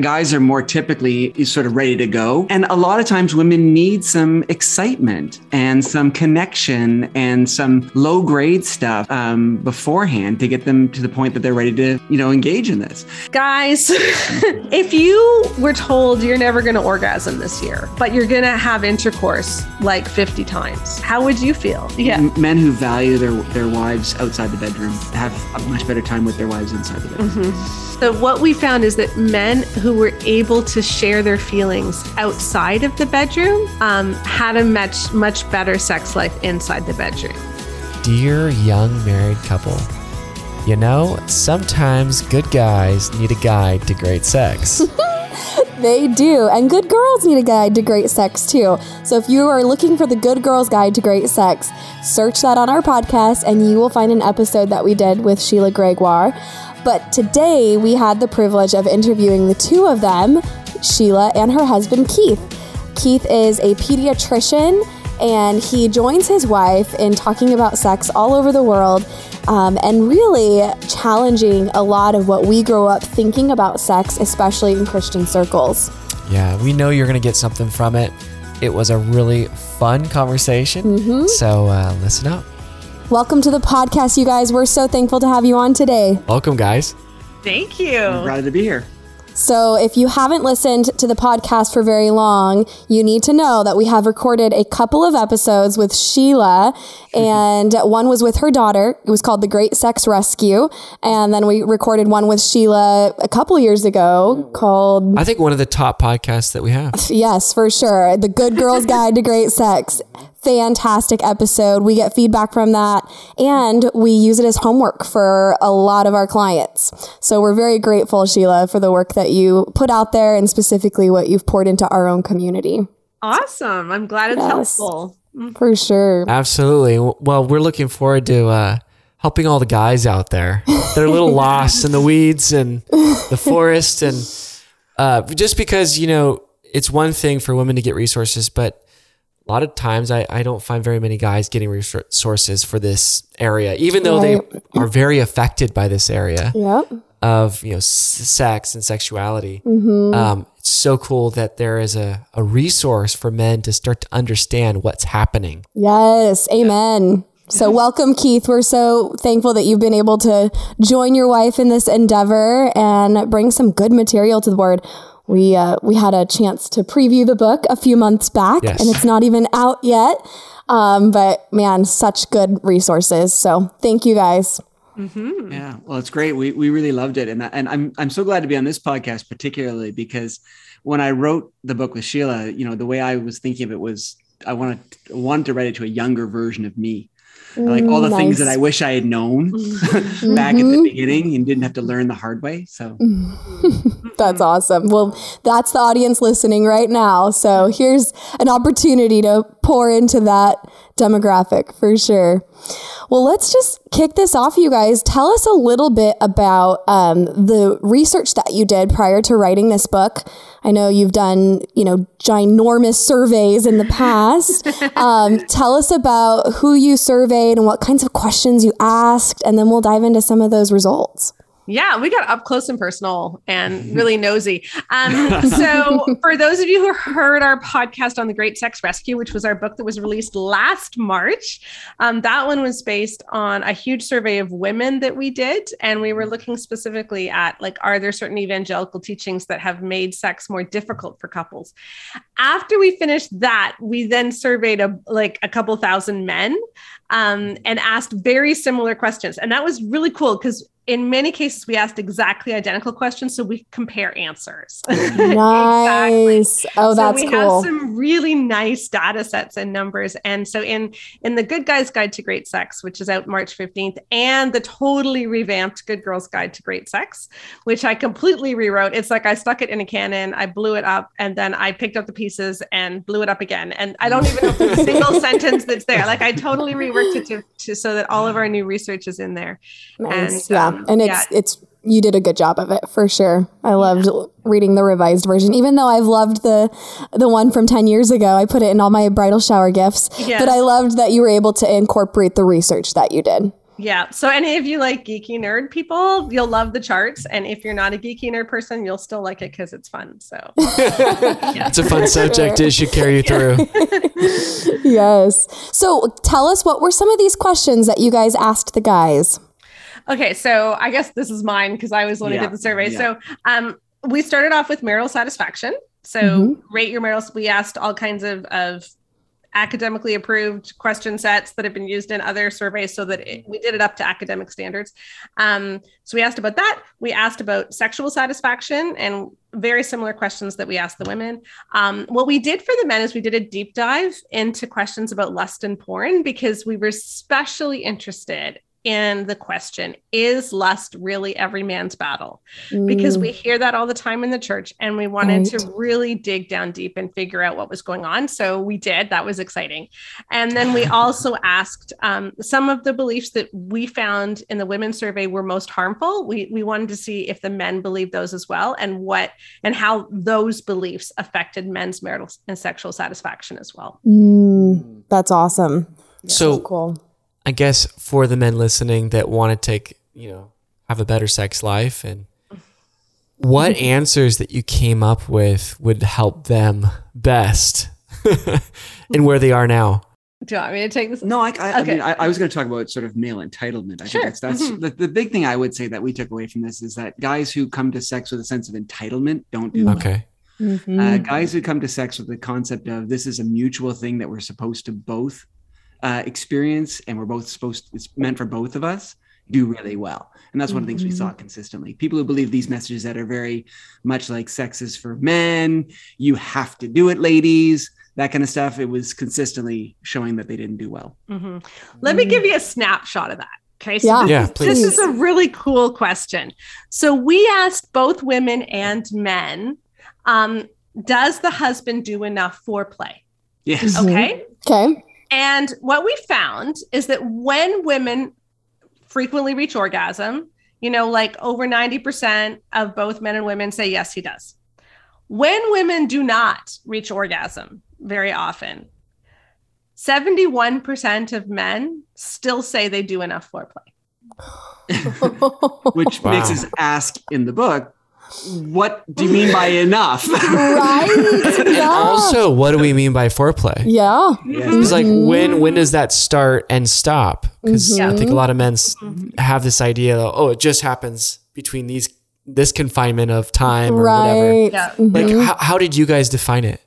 Guys are more typically sort of ready to go. And a lot of times women need some excitement and some connection and some low grade stuff um, beforehand to get them to the point that they're ready to, you know, engage in this. Guys, if you were told you're never going to orgasm this year, but you're going to have intercourse like 50 times, how would you feel? Yeah. Men who value their, their wives outside the bedroom have a much better time with their wives inside the bedroom. Mm-hmm. So, what we found is that men who were able to share their feelings outside of the bedroom um, had a much much better sex life inside the bedroom. Dear young married couple, you know, sometimes good guys need a guide to great sex. they do. And good girls need a guide to great sex too. So if you are looking for the Good Girls Guide to Great Sex, search that on our podcast and you will find an episode that we did with Sheila Gregoire. But today we had the privilege of interviewing the two of them, Sheila and her husband Keith. Keith is a pediatrician and he joins his wife in talking about sex all over the world um, and really challenging a lot of what we grow up thinking about sex, especially in Christian circles. Yeah, we know you're going to get something from it. It was a really fun conversation. Mm-hmm. So uh, listen up. Welcome to the podcast, you guys. We're so thankful to have you on today. Welcome, guys. Thank you. I'm glad to be here. So, if you haven't listened to the podcast for very long, you need to know that we have recorded a couple of episodes with Sheila, and one was with her daughter. It was called The Great Sex Rescue. And then we recorded one with Sheila a couple years ago called. I think one of the top podcasts that we have. Yes, for sure. The Good Girl's Guide to Great Sex fantastic episode. We get feedback from that and we use it as homework for a lot of our clients. So we're very grateful, Sheila, for the work that you put out there and specifically what you've poured into our own community. Awesome. I'm glad it's yes, helpful. For sure. Absolutely. Well, we're looking forward to uh, helping all the guys out there. They're a little lost in the weeds and the forest. And uh, just because, you know, it's one thing for women to get resources, but a lot of times I, I don't find very many guys getting resources for this area, even though right. they are very affected by this area yep. of you know sex and sexuality. Mm-hmm. Um, it's so cool that there is a, a resource for men to start to understand what's happening. Yes, amen. So, welcome, Keith. We're so thankful that you've been able to join your wife in this endeavor and bring some good material to the board we uh, we had a chance to preview the book a few months back, yes. and it's not even out yet. Um, but man, such good resources. So thank you guys. Mm-hmm. Yeah, well, it's great. We we really loved it, and and I'm I'm so glad to be on this podcast, particularly because when I wrote the book with Sheila, you know, the way I was thinking of it was I wanted wanted to write it to a younger version of me like all the nice. things that I wish I had known mm-hmm. back at the mm-hmm. beginning and didn't have to learn the hard way. So that's awesome. Well, that's the audience listening right now. So here's an opportunity to pour into that demographic for sure. Well, let's just kick this off, you guys. Tell us a little bit about um, the research that you did prior to writing this book. I know you've done, you know, ginormous surveys in the past. um, tell us about who you surveyed and what kinds of questions you asked, and then we'll dive into some of those results. Yeah, we got up close and personal and really nosy. Um, so, for those of you who heard our podcast on the Great Sex Rescue, which was our book that was released last March, um, that one was based on a huge survey of women that we did. And we were looking specifically at like, are there certain evangelical teachings that have made sex more difficult for couples? After we finished that, we then surveyed a, like a couple thousand men um, and asked very similar questions. And that was really cool because in many cases we asked exactly identical questions so we compare answers. Nice. Exactly. oh that's so we cool. have some really nice data sets and numbers. And so in in the good guys guide to great sex which is out march 15th and the totally revamped good girls guide to great sex which i completely rewrote. It's like i stuck it in a cannon i blew it up and then i picked up the pieces and blew it up again. And i don't even know if there's a single sentence that's there. Like i totally reworked it to, to so that all of our new research is in there. Nice. and yeah and it's yeah. it's you did a good job of it for sure. I loved yeah. reading the revised version, even though I've loved the the one from ten years ago. I put it in all my bridal shower gifts, yes. but I loved that you were able to incorporate the research that you did. Yeah. So any of you like geeky nerd people, you'll love the charts. And if you're not a geeky nerd person, you'll still like it because it's fun. So It's a fun subject. It should carry you through. yes. So tell us what were some of these questions that you guys asked the guys? Okay. So I guess this is mine because I was the one who Yeah, did the survey. yeah. So um we started off with marital satisfaction. So Mhm. rate your marital we asked all kinds of of academically approved question sets that have been used in other surveys so that it, we did it up to academic standards um, so we asked about that we asked about sexual satisfaction and very similar questions that we asked the women um, what we did for the men is we did a deep dive into questions about lust and porn because we were especially interested in the question is lust really every man's battle? Because Mm, we hear that all the time in the church and we wanted Right. to really dig down deep and figure out what was going on. So we did. That was exciting. And then we also asked um, some of the beliefs that we found in the women's survey were most harmful. We, we wanted to see if the men believed those as well and what and how those beliefs affected men's marital and sexual satisfaction as well. Mm, that's awesome. So Cool. I guess for the men listening that want to take, you know, have a better sex life and what answers that you came up with would help them best and where they are now. do you want me to take this No, I, I, Okay. I mean, I, I was going to talk about sort of male entitlement. I Sure. think that's, that's Mhm. the, the big thing I would say that we took away from this is that guys who come to sex with a sense of entitlement don't do well. Okay. Mhm. Uh, guys who come to sex with the concept of this is a mutual thing that we're supposed to both uh, experience and we're both supposed it's meant for both of us do really well and that's one of the things we saw consistently people who believe these messages that are very much like sex is for men you have to do it ladies that kind of stuff it was consistently showing that they didn't do well Mhm. Let me give you a snapshot of that. Okay. So Yeah. this, Yeah, is, this is a really cool question. So we asked both women and men, um, does the husband do enough foreplay? yes. Okay. Okay. And what we found is that when women frequently reach orgasm, you know, like over 90% of both men and women say, yes, he does. When women do not reach orgasm very often, 71% of men still say they do enough foreplay. which Wow. makes us ask in the book what do you mean by enough right. And Yeah. also, what do we mean by foreplay? yeah. Yes. It's like Mhm. when when does that start and stop? Because I think a lot of men have this idea that oh, it just happens between these this confinement of time or whatever. Right. Yeah. Like, Mhm. how, how did you guys define it?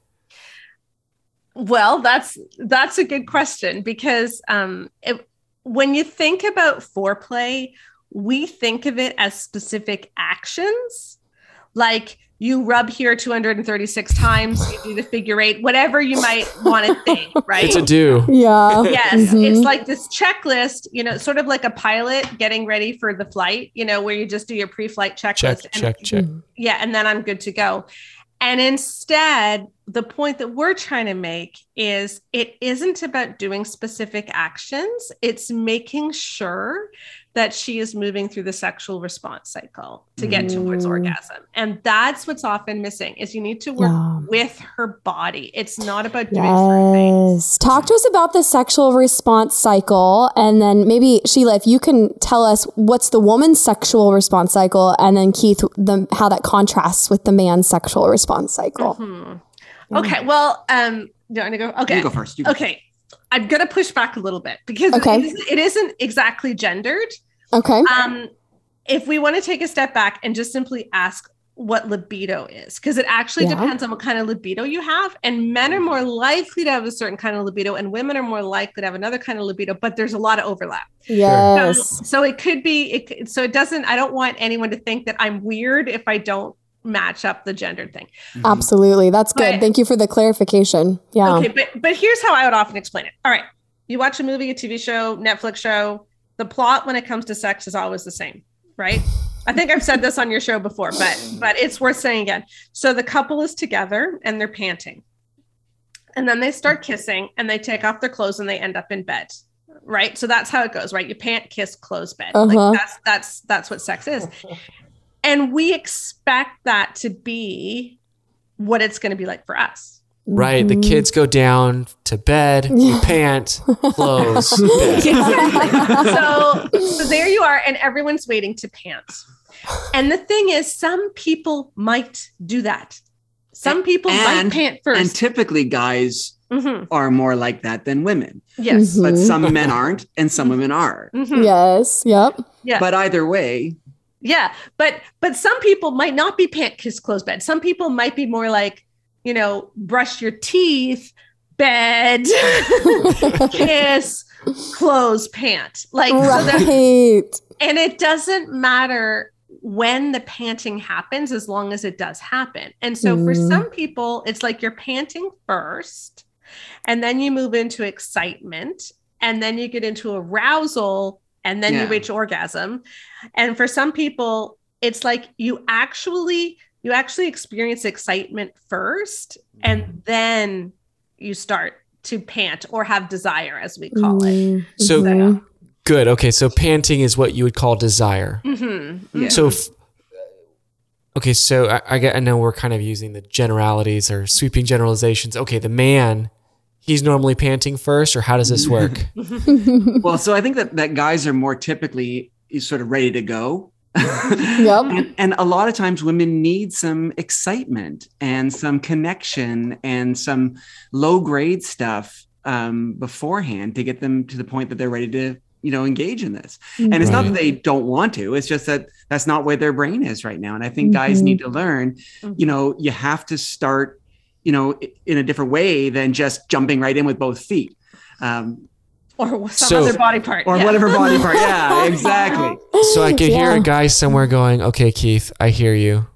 Well, that's that's a good question because um, it, when you think about foreplay, we think of it as specific actions, like you rub here 236 times, you do the figure eight, whatever you might want to think, right? It's a do. yeah. yes Mhm. it's like this checklist you know sort of like a pilot getting ready for the flight you know where you just do your pre-flight checklist Check, and check, check. yeah and then i'm good to go and instead the point that we're trying to make is it isn't about doing specific actions it's making sure that she is moving through the sexual response cycle to get towards Mm. orgasm and that's what's often missing is you need to work Yeah. with her body it's not about doing certain things Talk to us about the sexual response cycle. And then maybe, Sheila, if you can tell us what's the woman's sexual response cycle, and then Keith, the, how that contrasts with the man's sexual response cycle. Mhm. Okay. Well, um, do you want to go? Okay. you go first you go Okay. I'm gonna push back a little bit because Okay. it, isn't, it isn't exactly gendered. Okay. Um, if we want to take a step back and just simply ask what libido is, because it actually Yeah. depends on what kind of libido you have, and men are more likely to have a certain kind of libido, and women are more likely to have another kind of libido. But there's a lot of overlap. Yes. Um, so it could be. It, so it doesn't. I don't want anyone to think that I'm weird if I don't match up the gendered thing. Absolutely. That's good. But- Thank you for the clarification. Yeah. Okay, but but here's how I would often explain it. All right, you watch a movie, a TV show, Netflix show. The plot when it comes to sex is always the same, right? I think I've said this on your show before, but but it's worth saying again. So the couple is together and they're panting, and then they start kissing and they take off their clothes and they end up in bed, right? So that's how it goes, right? You pant, kiss, close, bed. Uh-huh. Like that's that's that's what sex is, and we expect that to be what it's going to be like for us right? The Mhm. kids go down to bed, we pant, close, bed. so, so there you are, and everyone's waiting to pant. And the thing is, some people might do that. Some people And- might pant first. And typically, guys Mhm. are more like that than women, Yes. Mhm. but some men aren't, and some women are. Mhm. Yes. Yep. Yeah. But either way, Yeah, but but some people might not be pant kiss close bed. Some people might be more like, you know, brush your teeth, bed, kiss, clothes, pant. Like so that, and it doesn't matter when the panting happens as long as it does happen. And so for Mm. some people it's like you're panting first and then you move into excitement and then you get into arousal and then Yeah. you reach orgasm. And for some people it's like you actually you actually experience excitement first and then you start to pant or have desire as we call it. Mm, So-. Good. Okay. So panting is what you would call desire. Mhm. Yeah. So, f- okay. So I, I get. I know we're kind of using the generalities or sweeping generalizations. Okay, the man, he's normally panting first, or how does this work? well, so I think that that guys are more typically sort of ready to go. Yep. and, and a lot of times women need some excitement and some connection and some low grade stuff um, beforehand to get them to the point that they're ready to you know engage in this and it's not that they don't want to it's just that that's not where their brain is right now and i think guys Mhm. need to learn Mhm. you know you have to start you know in a different way than just jumping right in with both feet um, or some So- other body part. or yeah. whatever body part yeah exactly So I can hear a guy somewhere going, "Okay, Keith, I hear you.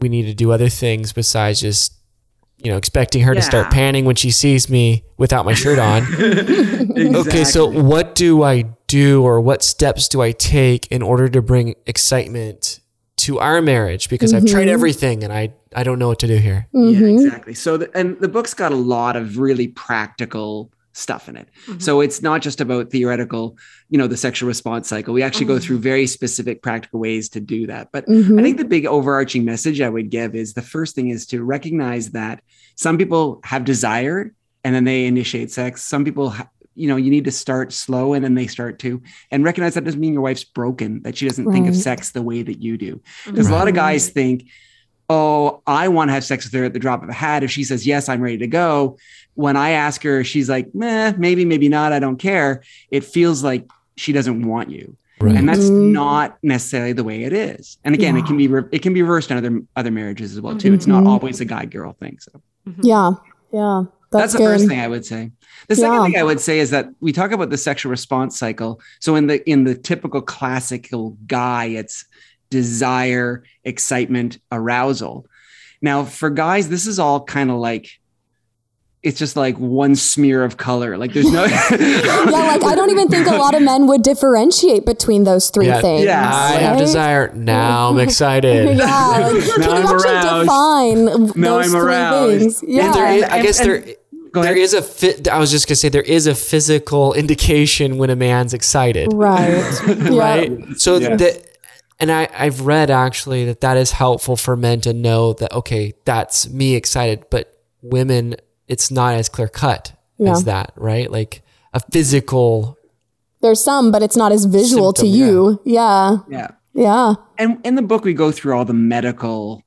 We need to do other things besides just." You know, expecting her to start panning when she sees me without my shirt on. Okay, so what do I do or what steps do I take in order to bring excitement to our marriage? Because I've tried Mhm. everything and I, I don't know what to do here. Yeah, Mhm. exactly. So, the, and the book's got a lot of really practical stuff in it. Mhm. So it's not just about theoretical, you know, the sexual response cycle. We actually go Mhm. through very specific practical ways to do that. But Mhm. I think the big overarching message I would give is the first thing is to recognize that some people have desire and then they initiate sex. Some people, ha- you know, you need to start slow and then they start to, and recognize that doesn't mean your wife's broken, that she doesn't think of sex the way that you do. Because a lot of guys think, oh, I want to have sex with her at the drop of a hat. If she says yes, I'm ready to go. When I ask her, she's like, meh, maybe, maybe not. I don't care. It feels like she doesn't want you. Right. And that's Mhm. not necessarily the way it is. And again, it can be re- it can be reversed in other other marriages as well too. It's not Mhm. always a guy girl thing. So Yeah. Yeah. that's, That's, the good. first thing I would say. The second Yeah. thing I would say is that we talk about the sexual response cycle. So in the in the typical classical guy, it's desire, excitement, arousal. Now for guys, this is all kind of like it's just like one smear of color. Like there's no Yeah, like I don't even think a lot of men would differentiate between those three Yeah. things. Yeah. I have desire. Now I'm excited. Yeah, like, Now can you I'm actually aroused. define Now those I'm three aroused. things? And Yeah. there is, I guess and- there Go there ahead. is a fit. I was just gonna say there is a physical indication when a man's excited, right. Yeah. right? So Yeah. that, and I I've read actually that that is helpful for men to know that okay, that's me excited, but women, it's not as clear cut Yeah. as that, right? Like a physical. There's some, but it's not as visual Symptom, to you. Yeah. yeah. Yeah. and in the book we go through all the medical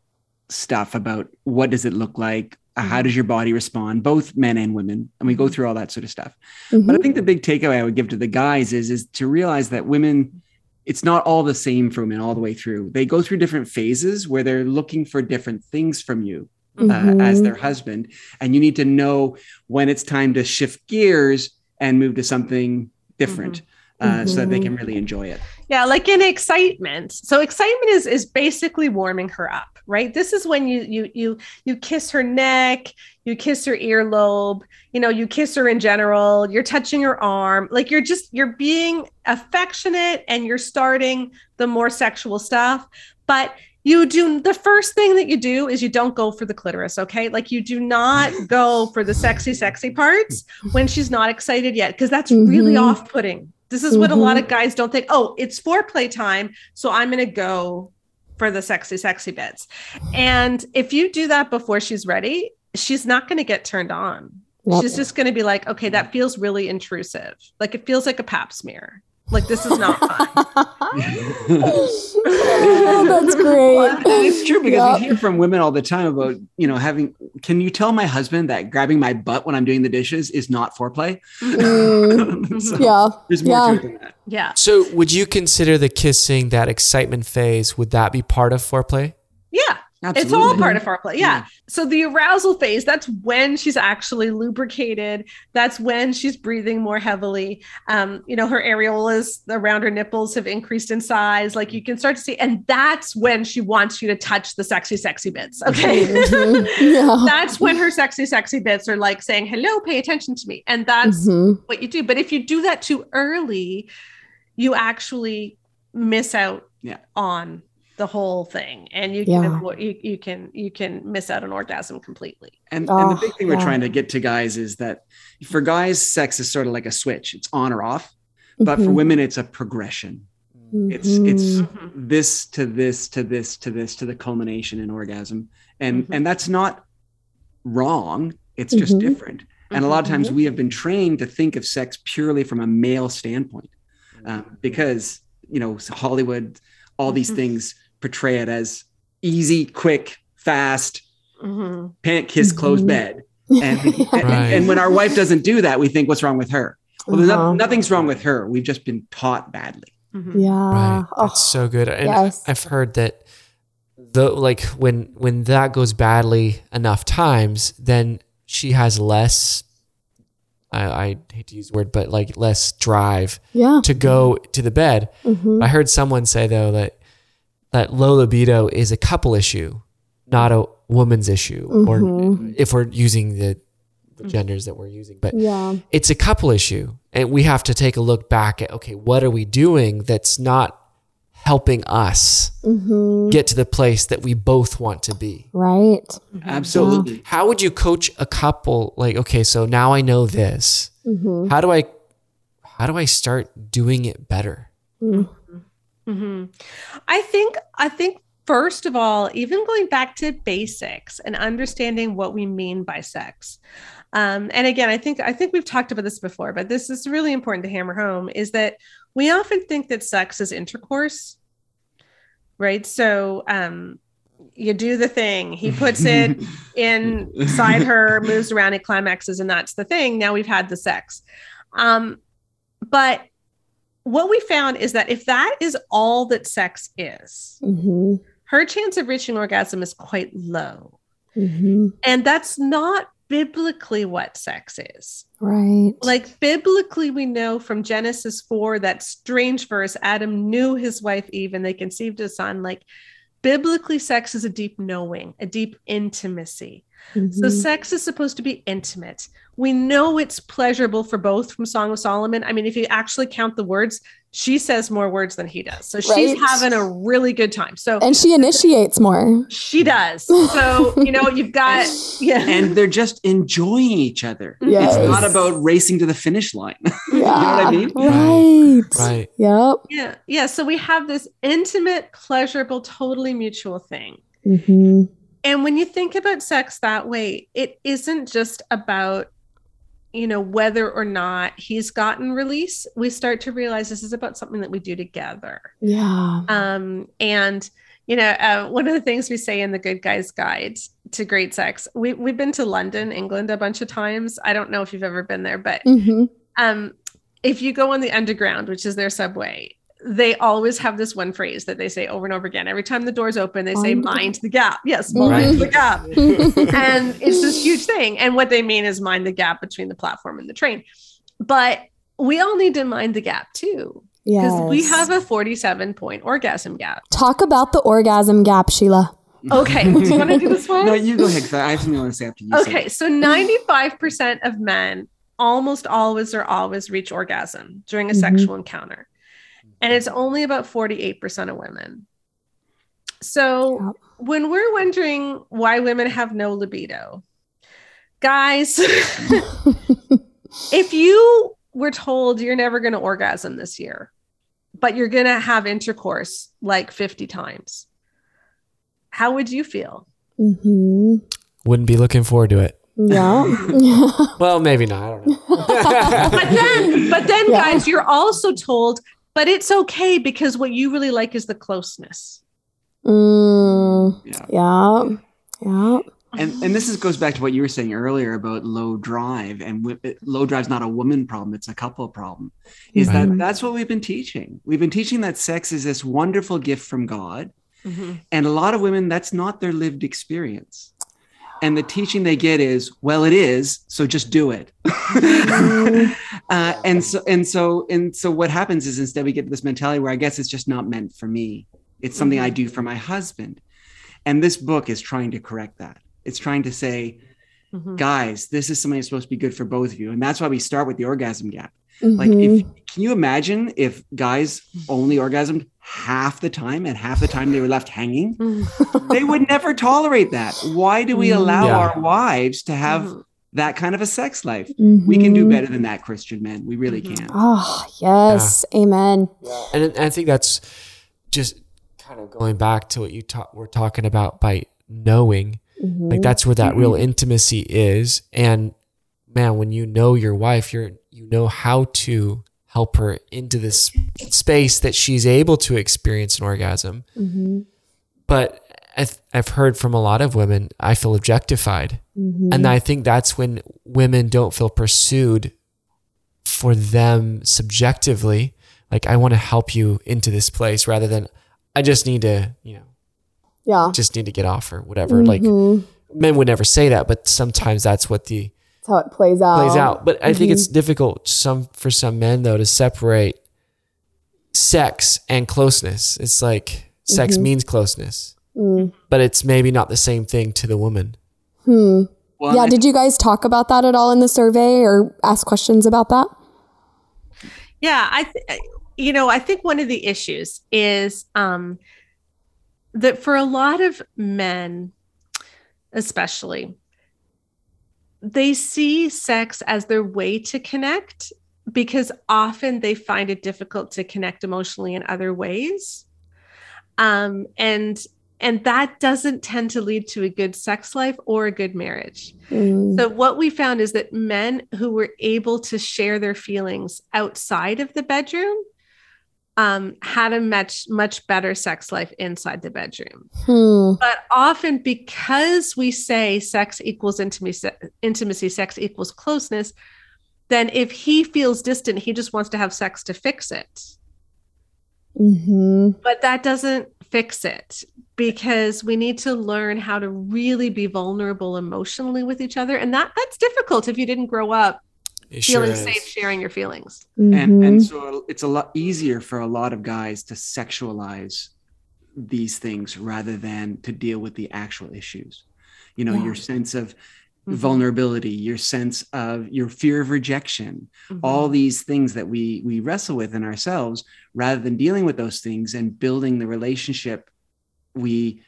stuff about what does it look like uh, how does your body respond both men and women and we go through all that sort of stuff but i Mhm. think the big takeaway i would give to the guys is is to realize that women it's not all the same for women all the way through they go through different phases where they're looking for different things from you uh, as Mhm. their husband and you need to know when it's time to shift gears and move to something different uh, so that they Mhm. can really enjoy it Yeah, like in excitement. So excitement is is basically warming her up, right? This is when you you you you kiss her neck, you kiss her earlobe, you know, you kiss her in general, you're touching her arm. Like you're just you're being affectionate and you're starting the more sexual stuff. But you do the first thing that you do is you don't go for the clitoris, okay? Like you do not go for the sexy sexy parts when she's not excited yet because that's really Mhm. off-putting. This is what a lot mm-hmm. of guys don't think. Oh, it's foreplay time, so I'm going to go for the sexy, sexy bits. And if you do that before she's ready, she's not going to get turned on. Yep. She's just going to be like, okay, that feels really intrusive. Like it feels like a pap smear. Like this is not fun. oh, that's great. it's true because Yep. we hear from women all the time about you know having. Can you tell my husband that grabbing my butt when I'm doing the dishes is not foreplay? Mm, So yeah. there's more Yeah. to it than that. yeah. So, would you consider the kissing that excitement phase? Would that be part of foreplay? Yeah. Absolutely. It's all part of foreplay. Yeah. So the arousal phase, that's when she's actually lubricated. That's when she's breathing more heavily. Um, you know, her areolas around her nipples have increased in size. Like you can start to see, and that's when she wants you to touch the sexy, sexy bits. Okay. Mhm. Yeah. that's when her sexy, sexy bits are like saying, hello, pay attention to me. And that's Mhm. what you do. But if you do that too early, you actually miss out Yeah. on the whole thing and you can Yeah. avoid, you, you can you can miss out on orgasm completely And, Oh, and the big thing we're trying to get to guys is that for guys, sex is sort of like a switch. It's on or off. But for Mhm. women, it's a progression. It's it's Mhm. this to this to this to this to the culmination in orgasm. And Mhm. and that's not wrong. It's just Mhm. different. And a lot of Mm-hmm. times we have been trained to think of sex purely from a male standpoint um, because, you know, Hollywood, all these things portray it as easy, quick, fast, Mhm. pant kiss, close Mhm. bed. And, and, Right. and when our wife doesn't do that, we think, what's wrong with her? Well, no- Uh-huh. nothing's wrong with her. We've just been taught badly. Mhm. Yeah. Right. Oh, That's so good. And yes. I've heard that the like when when that goes badly enough times, then she has less. I, I hate to use the word, but like less drive yeah. to go to the bed. Mhm. I heard someone say though that that low libido is a couple issue, not a woman's issue, or Mhm. if we're using the, the genders that we're using, but Yeah. it's a couple issue and we have to take a look back at okay what are we doing that's not helping us hmm get to the place that we both want to be Right. Absolutely. how would you coach a couple like okay so now i know this hmm how do i how do i start doing it better hmm I think I think first of all, even going back to basics and understanding what we mean by sex. Um, and again, I think I think we've talked about this before, but this is really important to hammer home: is that we often think that sex is intercourse, right? So um, you do the thing, he puts it inside her, moves around, it climaxes, and that's the thing. Now we've had the sex. Um, but what we found is that if that is all that sex is, hmm her chance of reaching orgasm is quite low. hmm And that's not biblically what sex is. Right. Like biblically, we know from Genesis 4, that strange verse Adam knew his wife Eve and they conceived a son. Like biblically, sex is a deep knowing, a deep intimacy. So Mhm. sex is supposed to be intimate. We know it's pleasurable for both from Song of Solomon. I mean, if you actually count the words, she says more words than he does. So she's having a really good time. So and she initiates more. she does. So, you know, you've got, yeah. and they're just enjoying each other. Yes. It's not about racing to the finish line. Yeah. You know what I mean? Right. right Yep. yeah. Yeah. So we have this intimate, pleasurable, totally mutual thing. hmm And when you think about sex that way, it isn't just about, you know, whether or not he's gotten release. We start to realize this is about something that we do together. Yeah. Um, and you know, uh, one of the things we say in the Good Guys Guide to Great Sex, we we've been to London, England, a bunch of times. I don't know if you've ever been there, but hmm um, if you go on the Underground, which is their subway, they always have this one phrase that they say over and over again. Every time the doors open, they say Mind the gap." Yes, Mhm. mind the gap and it's this huge thing. And what they mean is mind the gap between the platform and the train. But we all need to mind the gap too, because yes. we have a 47 point orgasm gap. Talk about the orgasm gap, Sheila. Okay, do you want to do this one? No, you go ahead. 'cause I have something I want to say after you. Okay, it. so 95% of men almost always or always reach orgasm during a Mhm. sexual encounter. And it's only about 48% of women. So Yep. when we're wondering why women have no libido, guys, if you were told you're never going to orgasm this year, but you're going to have intercourse like 50 times, how would you feel? hmm wouldn't be looking forward to it. Yeah. Well, maybe not. I don't know. But then, but then, Yeah. guys, you're also told, but it's okay because what you really like is the closeness. mm, Yeah. yeah. Yeah. and and this is goes back to what you were saying earlier about low drive and wi- low drive's not a woman problem it's a couple problem is Right. that that's what we've been teaching we've been teaching that sex is this wonderful gift from god Mhm. and a lot of women that's not their lived experience and the teaching they get is well it is so just do it. Uh, and so and so and so what happens is instead we get this mentality where i guess it's just not meant for me. It's something i do for my husband. And this book is trying to correct that. It's trying to say Mhm. guys this is something that's supposed to be good for both of you. And that's why we start with the orgasm gap. Like Mhm. if can you imagine if guys only orgasmed half the time and half the time they were left hanging they would never tolerate that why do we Mm. allow Yeah. our wives to have Mhm. that kind of a sex life we can do Mhm. better than that christian men we really Mhm. can Oh, yes. Amen. and, and I think that's just kind of going back to what you ta- were talking about by knowing. Mhm. Like that's where that real intimacy is. And man, when you know your wife, you're you know how to help her into this space that she's able to experience an orgasm. Mhm. But I've, I've heard from a lot of women, I feel objectified. Mhm. And I think that's when women don't feel pursued for them subjectively. Like, I want to help you into this place rather than I just need to, you know, yeah. just need to get off or whatever. Like, Mhm. men would never say that, but sometimes that's what the how it plays out. plays out. But I think it's difficult some for some men though to separate sex and closeness. It's like sex means closeness, Mm. but it's maybe not the same thing to the woman. Hmm. well Yeah. I- Did you guys talk about that at all in the survey or ask questions about that? Yeah, I, th- you know, I think one of the issues is um, that for a lot of men, especially, they see sex as their way to connect because often they find it difficult to connect emotionally in other ways. Um, and and that doesn't tend to lead to a good sex life or a good marriage. Mm. So what we found is that men who were able to share their feelings outside of the bedroom um, had a much much better sex life inside the bedroom. Hmm. But often because we say sex equals intimacy, intimacy, sex equals closeness, then if he feels distant, he just wants to have sex to fix it. hmm But that doesn't fix it because we need to learn how to really be vulnerable emotionally with each other, and that that's difficult if you didn't grow up It feeling is. safe sharing your feelings. and Mm-hmm. and so it's a lot easier for a lot of guys to sexualize these things rather than to deal with the actual issues you know Yeah. your sense of Mhm. vulnerability your sense of your fear of rejection Mhm. all these things that we we wrestle with in ourselves rather than dealing with those things and building the relationship we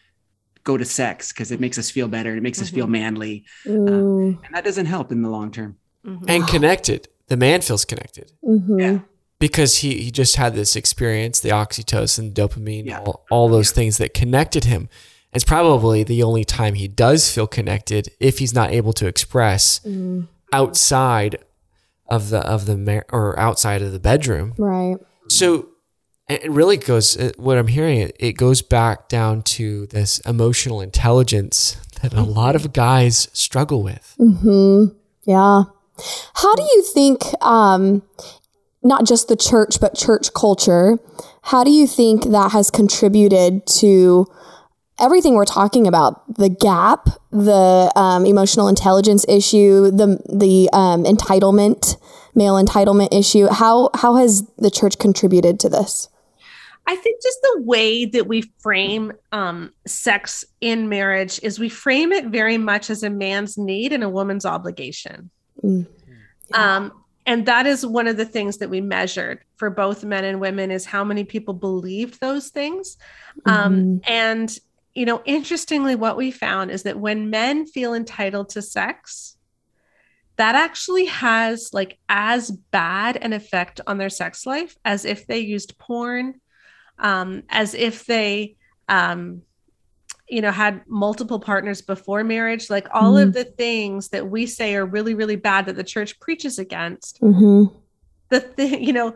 go to sex because it makes us feel better it makes us feel manly Mm. and that doesn't help in the long term Mhm. and connected. The man feels connected Mhm. yeah because he, he just had this experience, the oxytocin, dopamine, Yeah. all, all those things that connected him. It's probably the only time he does feel connected if he's not able to express Mm. outside of the of the mar- or outside of the bedroom. Right. So it it really goes. uh, What I'm hearing, it, it goes back down to this emotional intelligence that a lot of guys struggle with. hmm Yeah. How do you think, um, not just the church, but church culture, how do you think that has contributed to everything we're talking about? The gap, the um, emotional intelligence issue, the the um, entitlement, male entitlement issue. How how has the church contributed to this? I think just the way that we frame um, sex in marriage is we frame it very much as a man's need and a woman's obligation. Mm. Um, and that is one of the things that we measured for both men and women is how many people believed those things. Um, and, you know, interestingly, what we found is that when men feel entitled to sex, that actually has like as bad an effect on their sex life as if they used porn, um, as if they, um, you know had multiple partners before marriage like all Mhm. of the things that we say are really really bad that the church preaches against hmm the thing you know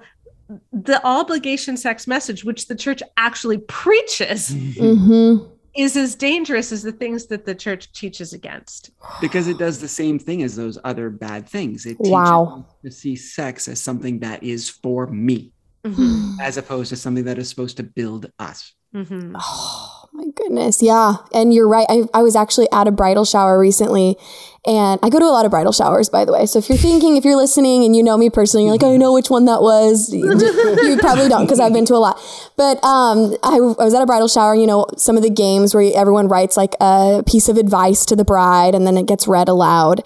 the obligation sex message which the church actually preaches hmm is as dangerous as the things that the church teaches against because it does the same thing as those other bad things. It teaches Wow. us to see sex as something that is for me, Mhm. as opposed to something that is supposed to build us. Mhm. Oh my goodness. Yeah. And you're right. I, I was actually at a bridal shower recently and I go to a lot of bridal showers, by the way. So if you're thinking, if you're listening and you know me personally, you're like, I know which one that was. you probably don't because I've been to a lot. But um, I, I was at a bridal shower, you know, some of the games where everyone writes like a piece of advice to the bride and then it gets read aloud.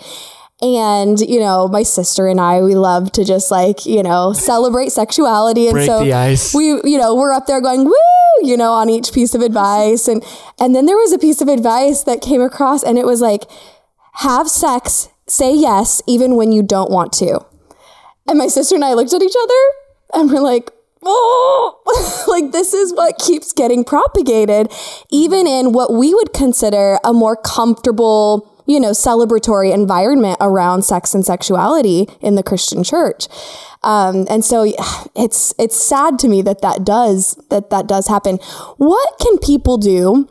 And, you know, my sister and I, we love to just like, you know, celebrate sexuality. And Break so the ice. we you know we're up there going woo you know on each piece of advice. And and then there was a piece of advice that came across and it was like have sex say yes even when you don't want to. And my sister and i looked at each other and we're like oh. Like this is what keeps getting propagated even in what we would consider a more comfortable you know celebratory environment around sex and sexuality in the christian church. Um, and so it's it's sad to me that that does that that does happen. What can people do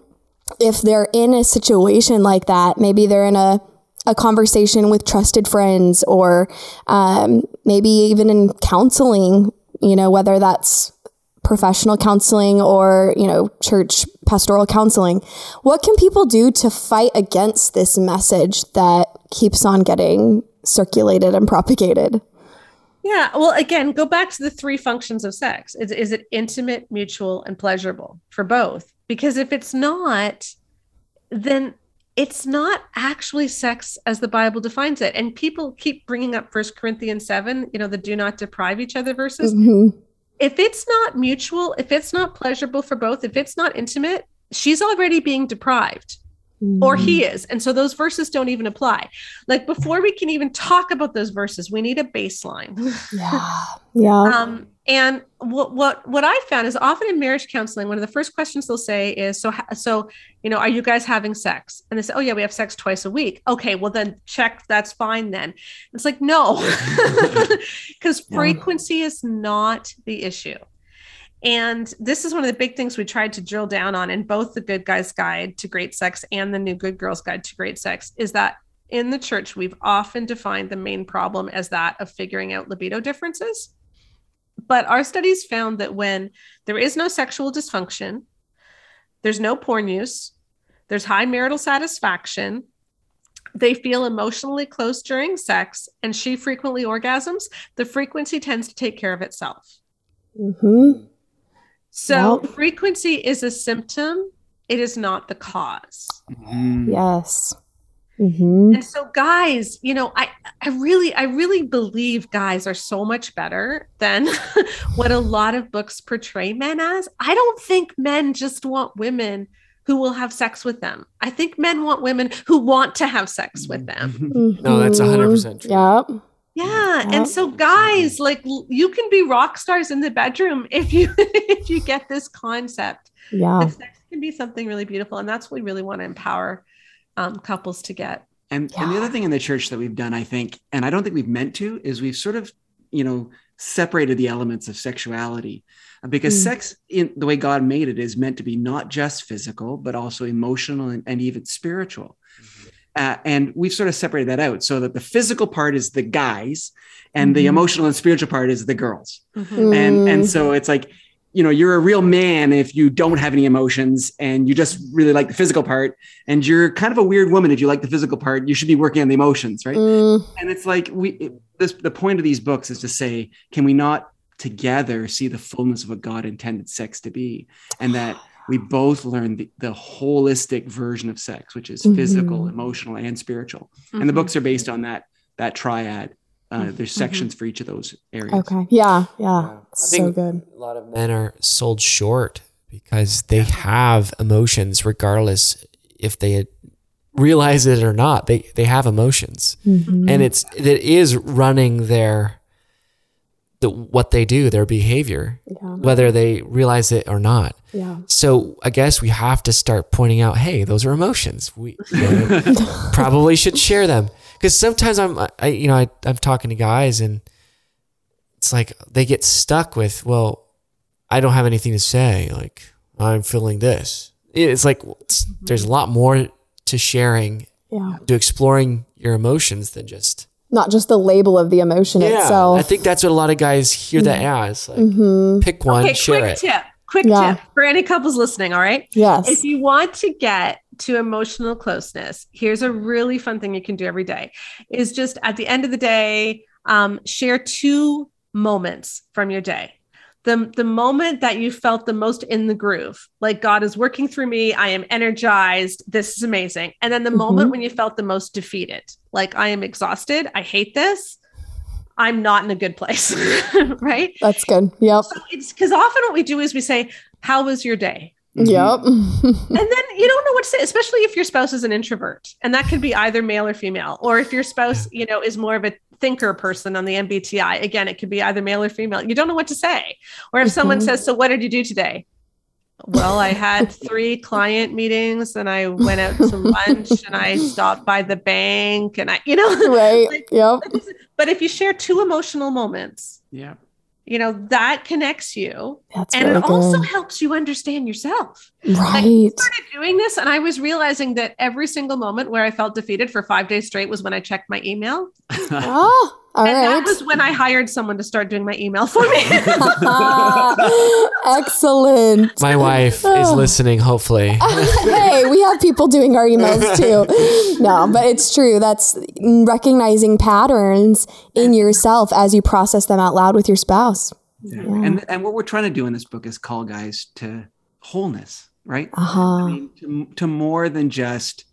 if they're in a situation like that? Maybe they're in a a conversation with trusted friends or um, maybe even in counseling you know whether that's professional counseling or you know church pastoral counseling what can people do to fight against this message that keeps on getting circulated and propagated Yeah. Well, again, go back to the three functions of sex. Is, is it intimate, mutual, and pleasurable for both? Because if it's not, then it's not actually sex as the Bible defines it. And people keep bringing up First Corinthians 7, you know, the do not deprive each other verses. Mhm. If it's not mutual, if it's not pleasurable for both, if it's not intimate, she's already being deprived or he is. And so those verses don't even apply. Like before we can even talk about those verses, we need a baseline. yeah yeah um, and what what what I found is often in marriage counseling, one of the first questions they'll say is, "So so you know, are you guys having sex?" And they say, "Oh yeah, we have sex twice a week." Okay, well then check. That's fine then. It's like no, because Yeah. frequency is not the issue. And this is one of the big things we tried to drill down on in both the Good Guys Guide to Great Sex and the New Good Girls Guide to Great Sex is that in the church, we've often defined the main problem as that of figuring out libido differences. But our studies found that when there is no sexual dysfunction, there's no porn use, there's high marital satisfaction, they feel emotionally close during sex, and she frequently orgasms, the frequency tends to take care of itself. hmm So Yep. frequency is a symptom, it is not the cause. Mm. yes hmm And so guys, you know, I I really I really believe guys are so much better than what a lot of books portray men as. I don't think men just want women who will have sex with them. I think men want women who want to have sex with them. No, that's 100% true. Mm-hmm. Yep. Yeah, Yep. and so guys, like you can be rock stars in the bedroom if you if you get this concept. Yeah. That sex can be something really beautiful and that's what we really want to empower um, couples to get. And, and the other thing in the church that we've done, I think, and I don't think we've meant to, is we've sort of, you know, separated the elements of sexuality because Mm. sex, in the way God made it, is meant to be not just physical, but also emotional and, and even spiritual. Uh, and we've sort of separated that out so that the physical part is the guys and the Mhm. emotional and spiritual part is the girls. Mhm. And, and so it's like, you know, you're a real man if you don't have any emotions and you just really like the physical part. And you're kind of a weird woman if you like the physical part. You should be working on the emotions, right? Mm, And it's like we it, this the point of these books is to say, can we not together see the fullness of what God intended sex to be? And that we both learn the, the holistic version of sex, which is physical, Mhm. emotional, and spiritual. And the Mhm. books are based on that that triad. Uh, Mhm. there's sections for each of those areas. okay. Yeah. Yeah. Yeah. I So good. A lot of men are sold short because they have emotions, regardless if they realize it or not. They they have emotions, Mhm. and it's it is running their the, what they do, their behavior, Yeah. whether they realize it or not. Yeah. So I guess we have to start pointing out, hey, those are emotions. We you know, probably should share them because sometimes I'm, I, you know, I, I'm talking to guys and it's like they get stuck with, well, I don't have anything to say. Like I'm feeling this. It's like it's, there's mm-hmm. a lot more to sharing, Yeah. to exploring your emotions than just Not just the label of the emotion itself. Yeah, I think that's what a lot of guys hear that as. Like, mm-hmm. pick one, Okay, share quick it. tip. Quick Yeah. tip for any couples listening. All right. Yes. If you want to get to emotional closeness, here's a really fun thing you can do every day is just at the end of the day, um, share two moments from your day. The, the moment that you felt the most in the groove, like God is working through me, I am energized, this is amazing. And then the mm-hmm. moment when you felt the most defeated, like I am exhausted, I hate this, I'm not in a good place, right? That's good. Yep. So it's because often what we do is we say, How was your day? Mm-hmm. Yep. Mm-hmm. And then you don't know what to say, especially if your spouse is an introvert. And that could be either male or female. Or if your spouse, you know, is more of a thinker person on the MBTI, again, it could be either male or female. You don't know what to say. Or if someone Mhm. says, So what did you do today? Well, I had three client meetings and I went out to lunch and I stopped by the bank and I, you know, right. Like- Yep. but if you share two emotional moments, Yeah. You know, that connects you That's and really it also helps you understand yourself. Right. I started doing this and I was realizing that every single moment where I felt defeated for five days straight was when I checked my email. Ah, all and that was when I hired someone to start doing my email for me. Excellent. My wife is Oh. listening, hopefully. hey, we have people doing our emails too. No, but it's true. That's recognizing patterns in yourself as you process them out loud with your spouse. Yeah. And and what we're trying to do in this book is call guys to wholeness, right? Uh I mean, to, to more than just,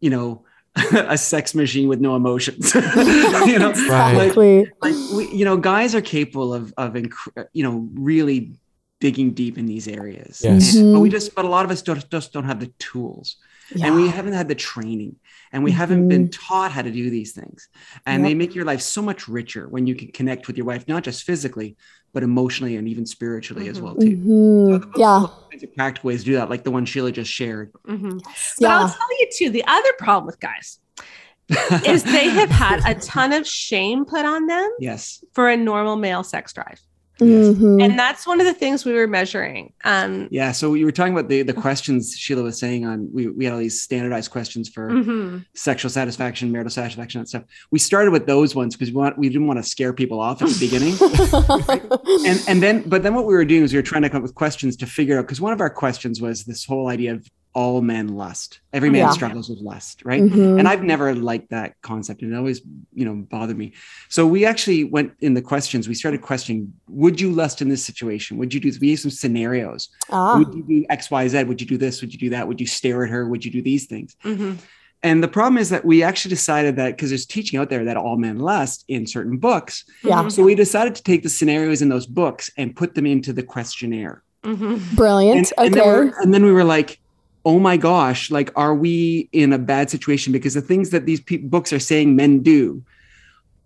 you know, a sex machine with no emotions. you know, Right. like, like we, you know, guys are capable of of inc- you know really digging deep in these areas. Yes. And- but we Mhm. just, but a lot of us don't, just don't have the tools, Yeah. and we haven't had the training, and we haven't been taught how to do these things. And they make your life so much richer when you can connect with your wife, not just physically, but emotionally and even spiritually as well too. So Mhm. the book's Yeah. full of all kinds of practical ways to do that, like the one Sheila just shared. Mhm. But I'll tell you too, the other problem with guys is they have had a ton of shame put on them yes. for a normal male sex drive. Yes. Mhm. And that's one of the things we were measuring. Um, Yeah. So you were talking about the the questions Sheila was saying on we, we had all these standardized questions for mhm. sexual satisfaction, marital satisfaction, and stuff. We started with those ones because we want we didn't want to scare people off at the beginning. and and then but then what we were doing is we were trying to come up with questions to figure out because one of our questions was this whole idea of all men lust. Every man Yeah. struggles with lust, right? Mhm. And I've never liked that concept, and it always, you know, bothered me. So we actually went in the questions. We started questioning: Would you lust in this situation? Would you do? We gave some scenarios. ah, Would you do X, Y, Z? Would you do this? Would you do that? Would you stare at her? Would you do these things? Mhm. And the problem is that we actually decided that because there's teaching out there that all men lust in certain books. yeah. So we decided to take the scenarios in those books and put them into the questionnaire. Mhm. Brilliant. And, and then and then we were like, oh my gosh, like, are we in a bad situation? Because the things that these pe- books are saying men do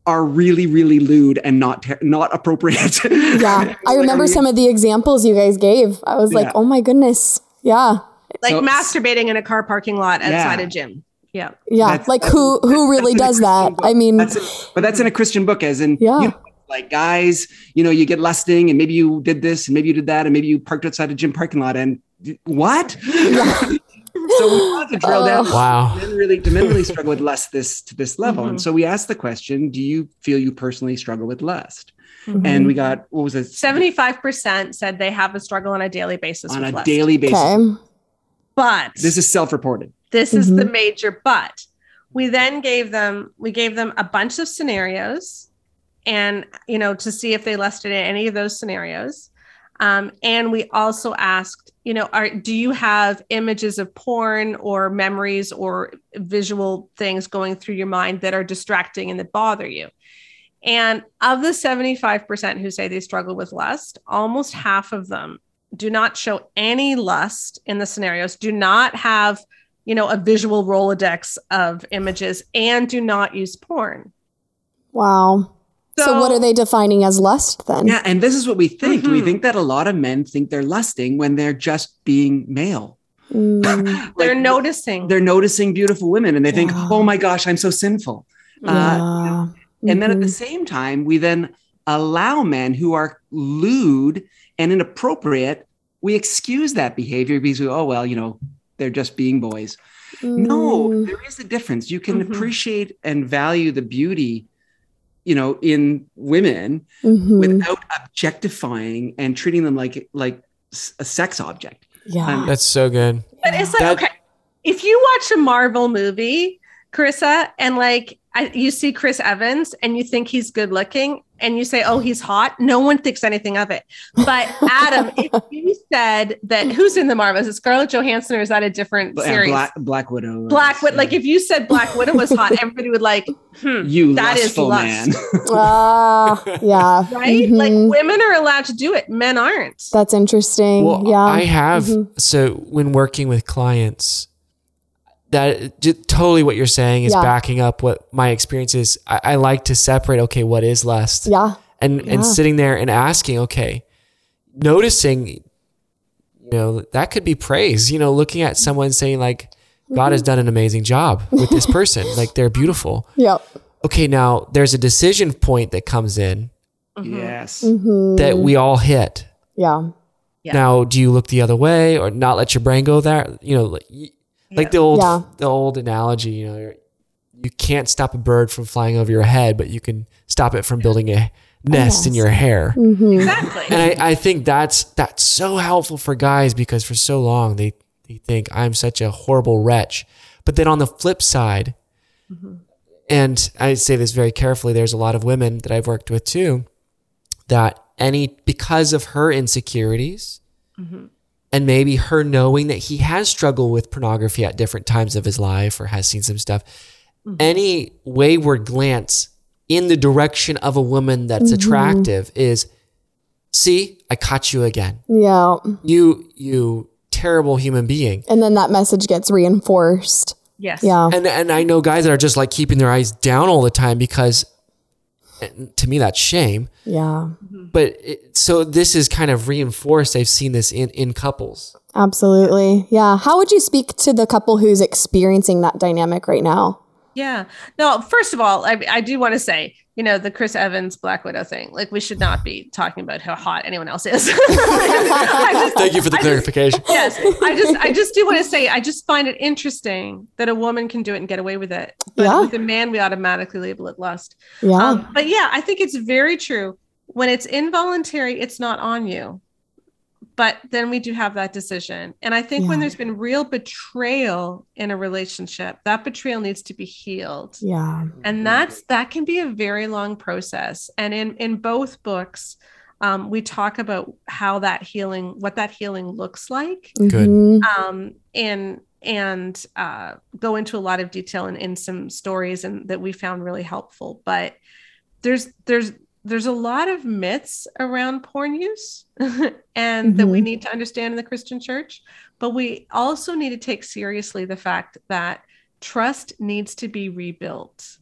are really, really lewd and not ter- not appropriate. Yeah. I remember some of the examples you guys gave. I was like, Yeah. oh my goodness. Yeah. Like So- masturbating in a car parking lot outside Yeah. a gym. Yeah. Yeah. That's- like who who really does that? interesting I mean, That's it. But that's in a Christian book, as in, Yeah. you know, like guys, you know, you get lusting and maybe you did this and maybe you did that and maybe you parked outside a gym parking lot and what? so we wanted to drill down. Oh. Wow. Men really, do men really struggle with lust this to this level? Mhm. And so we asked the question: Do you feel you personally struggle with lust? Mm-hmm. And we got what was it? 75% said they have a struggle on a daily basis. on with a lust. daily basis. okay. But This is self-reported. this is the major but. We then gave them we gave them a bunch of scenarios and you know to see if they lusted in any of those scenarios. Um, and we also asked, you know, are do you have images of porn or memories or visual things going through your mind that are distracting and that bother you? And of the 75% who say they struggle with lust, almost half of them do not show any lust in the scenarios, do not have, you know, a visual Rolodex of images, and do not use porn. Wow. So, what are they defining as lust then? Yeah, and this is what we think. We Mhm. think that a lot of men think they're lusting when they're just being male. Mm, They're Like, noticing. They're noticing beautiful women and they think, "Oh my gosh, I'm so sinful." Uh, yeah. And then at the Mhm. same time, we then allow men who are lewd and inappropriate, we excuse that behavior because, we, oh, well, you know, they're just being boys. No, Mm, there is a difference. You can Mhm. appreciate and value the beauty, you know, in women mhm. without objectifying and treating them like like a sex object. yeah. um, That's so good. But it's like, That- okay, if you watch a Marvel movie, Carissa, and like I, you see Chris Evans and you think he's good looking and you say, oh, he's hot, no one thinks anything of it. But Adam, if you said that who's in the Marvels, is Scarlett Johansson or is that a different But, uh, series? Black, Black Widow. Black Widow, uh, like if you said Black Widow was hot, everybody would like, hmm, you that is lustful lust. man. Ah, yeah. right? Like Mhm. women are allowed to do it, men aren't. That's interesting. Well, yeah. I have. Mhm. So when working with clients, that j- totally what you're saying is Yeah. backing up what my experience is. I, I like to separate. Okay, what is lust? yeah. and Yeah. and sitting there and asking, okay, noticing, you know, that could be praise. You know, looking at someone saying like, God has done an amazing job with this person. like they're beautiful. Yep. Okay, now there's a decision point that comes in Mhm. yes. Mhm. that we all hit. yeah. Yeah. Now, do you look the other way or not let your brain go there? You know, like, the old Yeah. the old analogy. You know, you're- you can't stop a bird from flying over your head, but you can stop it from building a nest in your hair. Mhm. Exactly. And I, I think that's that's so helpful for guys because for so long they they think I'm such a horrible wretch. But then on the flip side, and I say this very carefully, there's a lot of women that I've worked with too that any because of her insecurities and maybe her knowing that he has struggled with pornography at different times of his life or has seen some stuff, mm-hmm. any wayward glance in the direction of a woman that's mm-hmm. attractive is see, I caught you again. Yeah. You you terrible human being. And then that message gets reinforced. yes. Yeah. And and I know guys that are just like keeping their eyes down all the time because and to me that's shame. Yeah. But it, so this is kind of reinforced. I've seen this in in couples. Absolutely. Yeah. How would you speak to the couple who's experiencing that dynamic right now? Yeah. No, first of all, I, I do want to say, you know, the Chris Evans Black Widow thing, like we should not be talking about how hot anyone else is. Just- Thank you for the I just- clarification. yes. I just I just do want to say I just find it interesting that a woman can do it and get away with it. But Yeah. with a man, we automatically label it lust. Yeah. Um, but yeah, I think it's very true. When it's involuntary, it's not on you. But then we do have that decision. And I think when there's been real betrayal in a relationship, that betrayal needs to be healed. yeah. And that's that can be a very long process. And in in both books, um, we talk about how that healing, what that healing looks like Good. Mhm. um, and and uh, go into a lot of detail in, in some stories and that we found really helpful. But there's there's there's a lot of myths around porn use and that we Mhm. need to understand in the Christian church. But we also need to take seriously the fact that trust needs to be rebuilt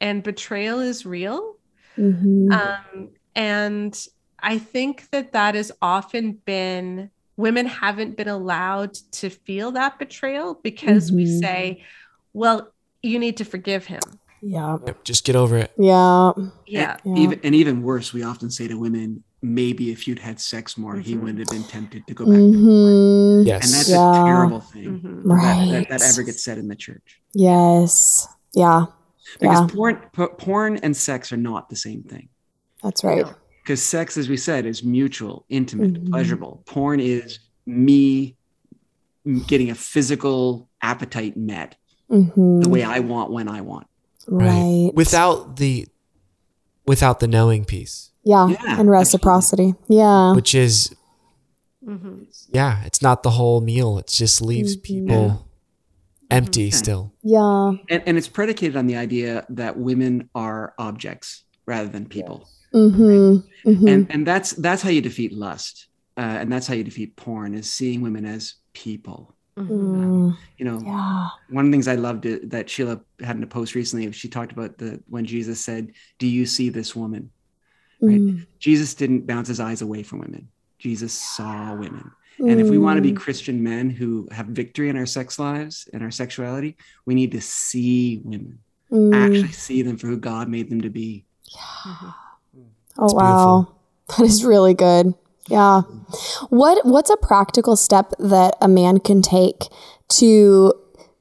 and betrayal is real. Mhm. Um, and I think that that has often been women haven't been allowed to feel that betrayal because we Mhm. say, well, you need to forgive him. Yeah. Yep, Just get over it. Yeah. Yeah. And Yeah. Even and even worse, we often say to women, maybe if you'd had sex more, he Mhm. wouldn't have been tempted to go back. to hmm Yes. And that's Yeah. a terrible thing Mhm. Right. that, that, that ever gets said in the church. Yes. Yeah. Because Yeah. porn, p- porn and sex are not the same thing. That's right. No. Because sex, as we said, is mutual, intimate, Mhm. pleasurable. Porn is me getting a physical appetite met hmm the way I want when I want. Right. Without the without the knowing piece, yeah. Yeah, and reciprocity. Yeah. which is Mhm. yeah, it's not the whole meal. It just leaves Mhm. people empty Yeah. still. Yeah. And, and it's predicated on the idea that women are objects rather than people. hmm hmm And, and that's that's how you defeat lust. Uh, and that's how you defeat porn is seeing women as people. Mm, You know, yeah. one of the things I loved it, that Sheila had in a post recently, she talked about the when Jesus said, "Do you see this woman?" Right? Mm, Jesus didn't bounce his eyes away from women. Jesus saw women. And if we want to be mm, Christian men who have victory in our sex lives and our sexuality, we need to see women, mm. actually see them for who God made them to be. Oh wow. That is really good. Yeah. What what's a practical step that a man can take to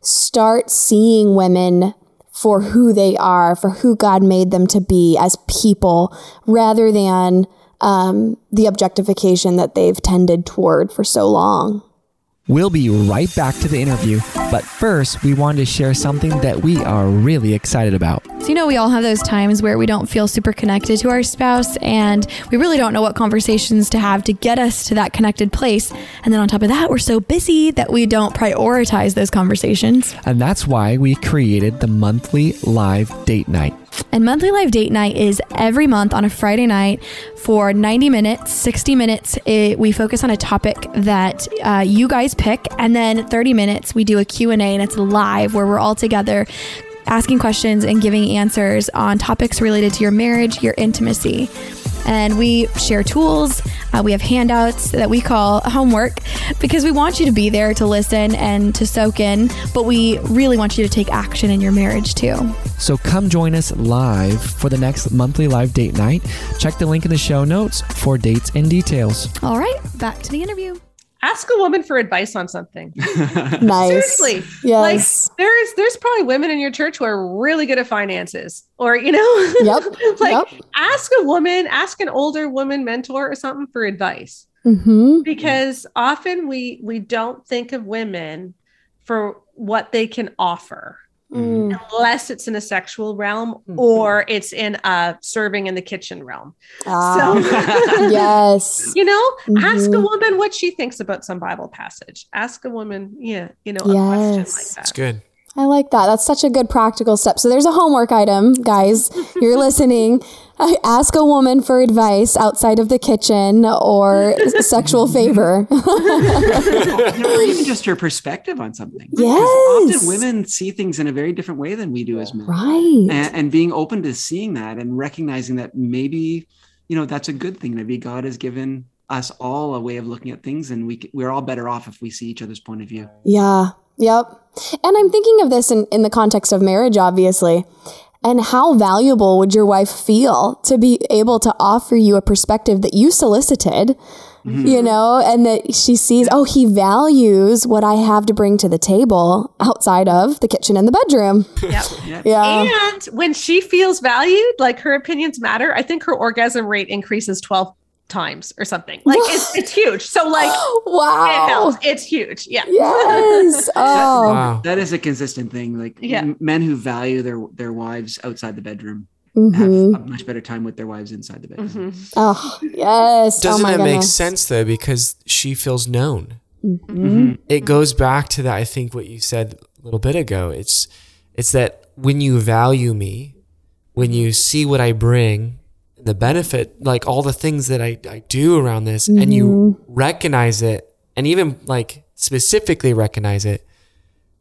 start seeing women for who they are, for who God made them to be as people, rather than um, the objectification that they've tended toward for so long? We'll be right back to the interview, but first, we wanted to share something that we are really excited about. So, you know, we all have those times where we don't feel super connected to our spouse and we really don't know what conversations to have to get us to that connected place. And then on top of that, we're so busy that we don't prioritize those conversations. And that's why we created the monthly live date night. And monthly live date night is every month on a Friday night for 90 minutes, 60 minutes. It, we focus on a topic that uh, you guys pick, and then 30 minutes we do a Q&A and it's live where we're all together asking questions and giving answers on topics related to your marriage, your intimacy. And we share tools. Uh, we have handouts that we call homework because we want you to be there to listen and to soak in, but we really want you to take action in your marriage too. So come join us live for the next monthly live date night. Check the link in the show notes for dates and details. All right, back to the interview. Ask a woman for advice on something. Nice. Seriously. Yes. Like there's there's probably women in your church who are really good at finances. Or, you know, Yep. like Yep. ask a woman, ask an older woman mentor or something for advice. mm-hmm. Because often we we don't think of women for what they can offer Mm. unless it's in a sexual realm Mhm. or it's in a serving in the kitchen realm. Ah, So yes. you know, ask a Mhm. woman what she thinks about some Bible passage. Ask a woman, yeah, you know, a question like that. It's good. I like that. That's such a good practical step. So there's a homework item, guys. You're listening. Ask a woman for advice outside of the kitchen or sexual favor. or even just her perspective on something. Yes. Often women see things in a very different way than we do as men. right. And, and being open to seeing that and recognizing that maybe, you know, that's a good thing. Maybe God has given us all a way of looking at things and we, we're all better off if we see each other's point of view. Yeah. Yep. And I'm thinking of this in, in the context of marriage, obviously. And how valuable would your wife feel to be able to offer you a perspective that you solicited, mm-hmm. you know, and that she sees, oh, he values what I have to bring to the table outside of the kitchen and the bedroom. Yep. Yeah. Yeah. And when she feels valued, like her opinions matter, I think her orgasm rate increases 12 times or something. Like it's, it's huge. So like it wow. helps. It's huge. Yeah. Yes. Oh. Wow. That is a consistent thing. Like Yeah. m- men who value their their wives outside the bedroom Mhm. have a much better time with their wives inside the bedroom. Mhm. Oh, yes. Doesn't oh my it make sense though? Because she feels known. Mhm. It goes back to that. I think what you said a little bit ago. It's it's that when you value me, when you see what I bring, the benefit, like all the things that I, I do around this, and you mm-hmm. recognize it, and even like specifically recognize it,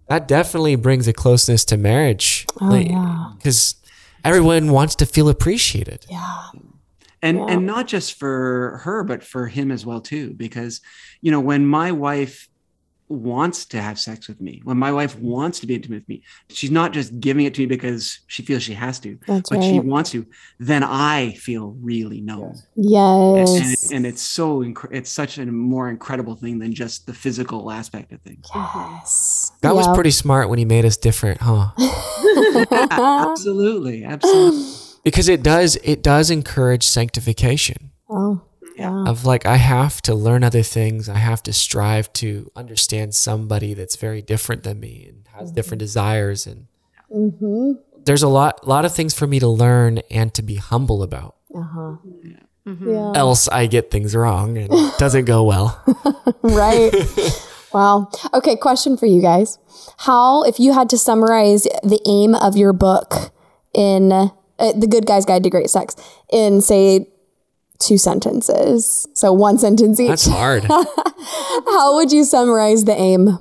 that definitely brings a closeness to marriage. Oh, yeah. Because everyone wants to feel appreciated. Yeah. and Yeah. and not just for her but for him as well too because you know when my wife wants to have sex with me. When my wife wants to be intimate with me she's not just giving it to me because she feels she has to That's but she wants to then i feel really known. Yes. and, it- and it's so incre- it's such a more incredible thing than just the physical aspect of things. Yes. God was pretty smart when he made us different, huh? absolutely. Absolutely. Because it does it does encourage sanctification. Oh, yeah. of like I have to learn other things. I have to strive to understand somebody that's very different than me and has different desires and Mm-hmm. there's a lot lot of things for me to learn and to be humble about. Uh-huh. Mhm. Yeah. Else I get things wrong and it doesn't go well. right. wow. Okay, question for you guys. How, if you had to summarize the aim of your book in uh, The Good Guy's Guide to Great Sex in, say, two sentences, so one sentence each, That's hard. how would you summarize the aim?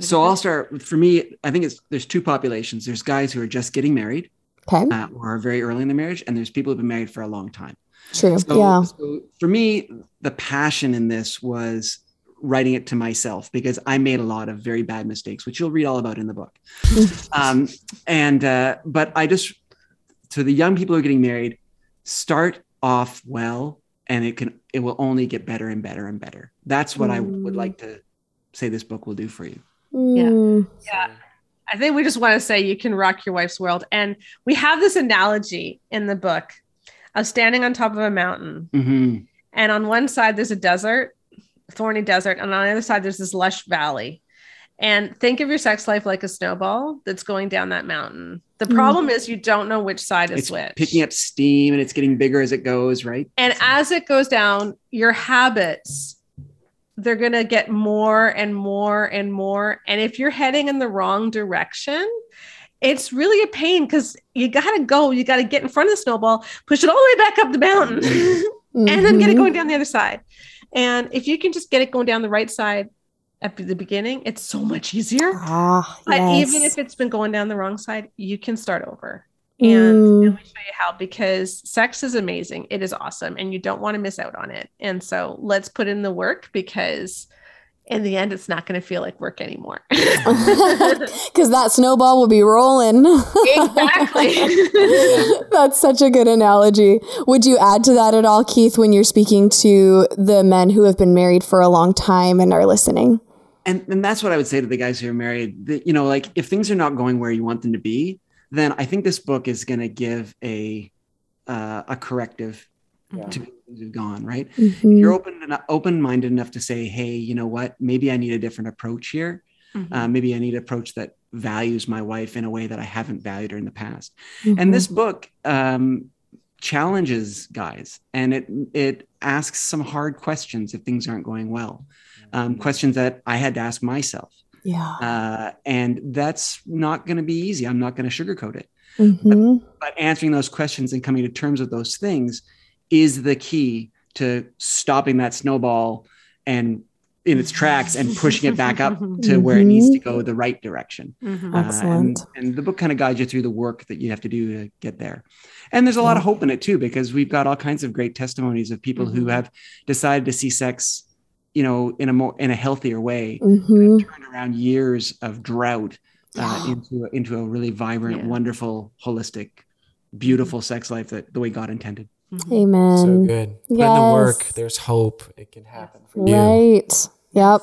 So I'll start for me. I think it's there's two populations. There's guys who are just getting married, Okay. uh, or are very early in the marriage, and there's people who've been married for a long time. True. So, yeah. so for me, the passion in this was writing it to myself because I made a lot of very bad mistakes, which you'll read all about in the book. um, and uh, but I just to the young people who are getting married, start off well, and it can it will only get better and better and better. That's what I would Mm. like to say this book will do for you. Mm. Yeah. I think we just want to say you can rock your wife's world. And we have this analogy in the book of standing on top of a mountain. Mhm. And on one side, there's a desert, thorny desert. And on the other side, there's this lush valley. And think of your sex life like a snowball that's going down that mountain. The Mm. problem is you don't know which side is It's which. picking up steam and it's getting bigger as it goes, right? And as it goes down, your habits, they're going to get more and more and more. And if you're heading in the wrong direction, it's really a pain because you got to go, you got to get in front of the snowball, push it all the way back up the mountain, and then get it Mhm. going down the other side. And if you can just get it going down the right side at the beginning, it's so much easier. Ah, But yes. even if it's been going down the wrong side, you can start over. Mm. And let me show you how because sex is amazing. It is awesome and you don't want to miss out on it. And so let's put in the work because in the end, it's not going to feel like work anymore. because that snowball will be rolling. exactly. That's such a good analogy. Would you add to that at all, Keith, when you're speaking to the men who have been married for a long time and are listening? And and that's what I would say to the guys who are married. That, you know, like if things are not going where you want them to be, then I think this book is going to give a uh, a corrective to things who've gone right. If Mhm. you're open enough, open minded enough to say, hey, you know what? Maybe I need a different approach here. Mhm. Uh, maybe I need an approach that values my wife in a way that I haven't valued her in the past. Mhm. And this book um, challenges guys, and it it asks some hard questions if things aren't going well. Um, questions that I had to ask myself. yeah. Uh, and that's not going to be easy. I'm not going to sugarcoat it. Mhm. But answering those questions and coming to terms with those things is the key to stopping that snowball and in its tracks and pushing it back up to where it needs to go the right direction. Mhm. Uh, Excellent. and, and the book kind of guides you through the work that you have to do to get there. And there's a lot of hope in it too, because we've got all kinds of great testimonies of people who Mhm. have decided to see sex, you know, in a more in a healthier way, Mhm. turned around years of drought uh, into a, into a really vibrant, Yeah. wonderful, holistic, beautiful sex life that the way God intended. Amen. So good. Put in the work. There's hope. It can happen for you. Right. Yep.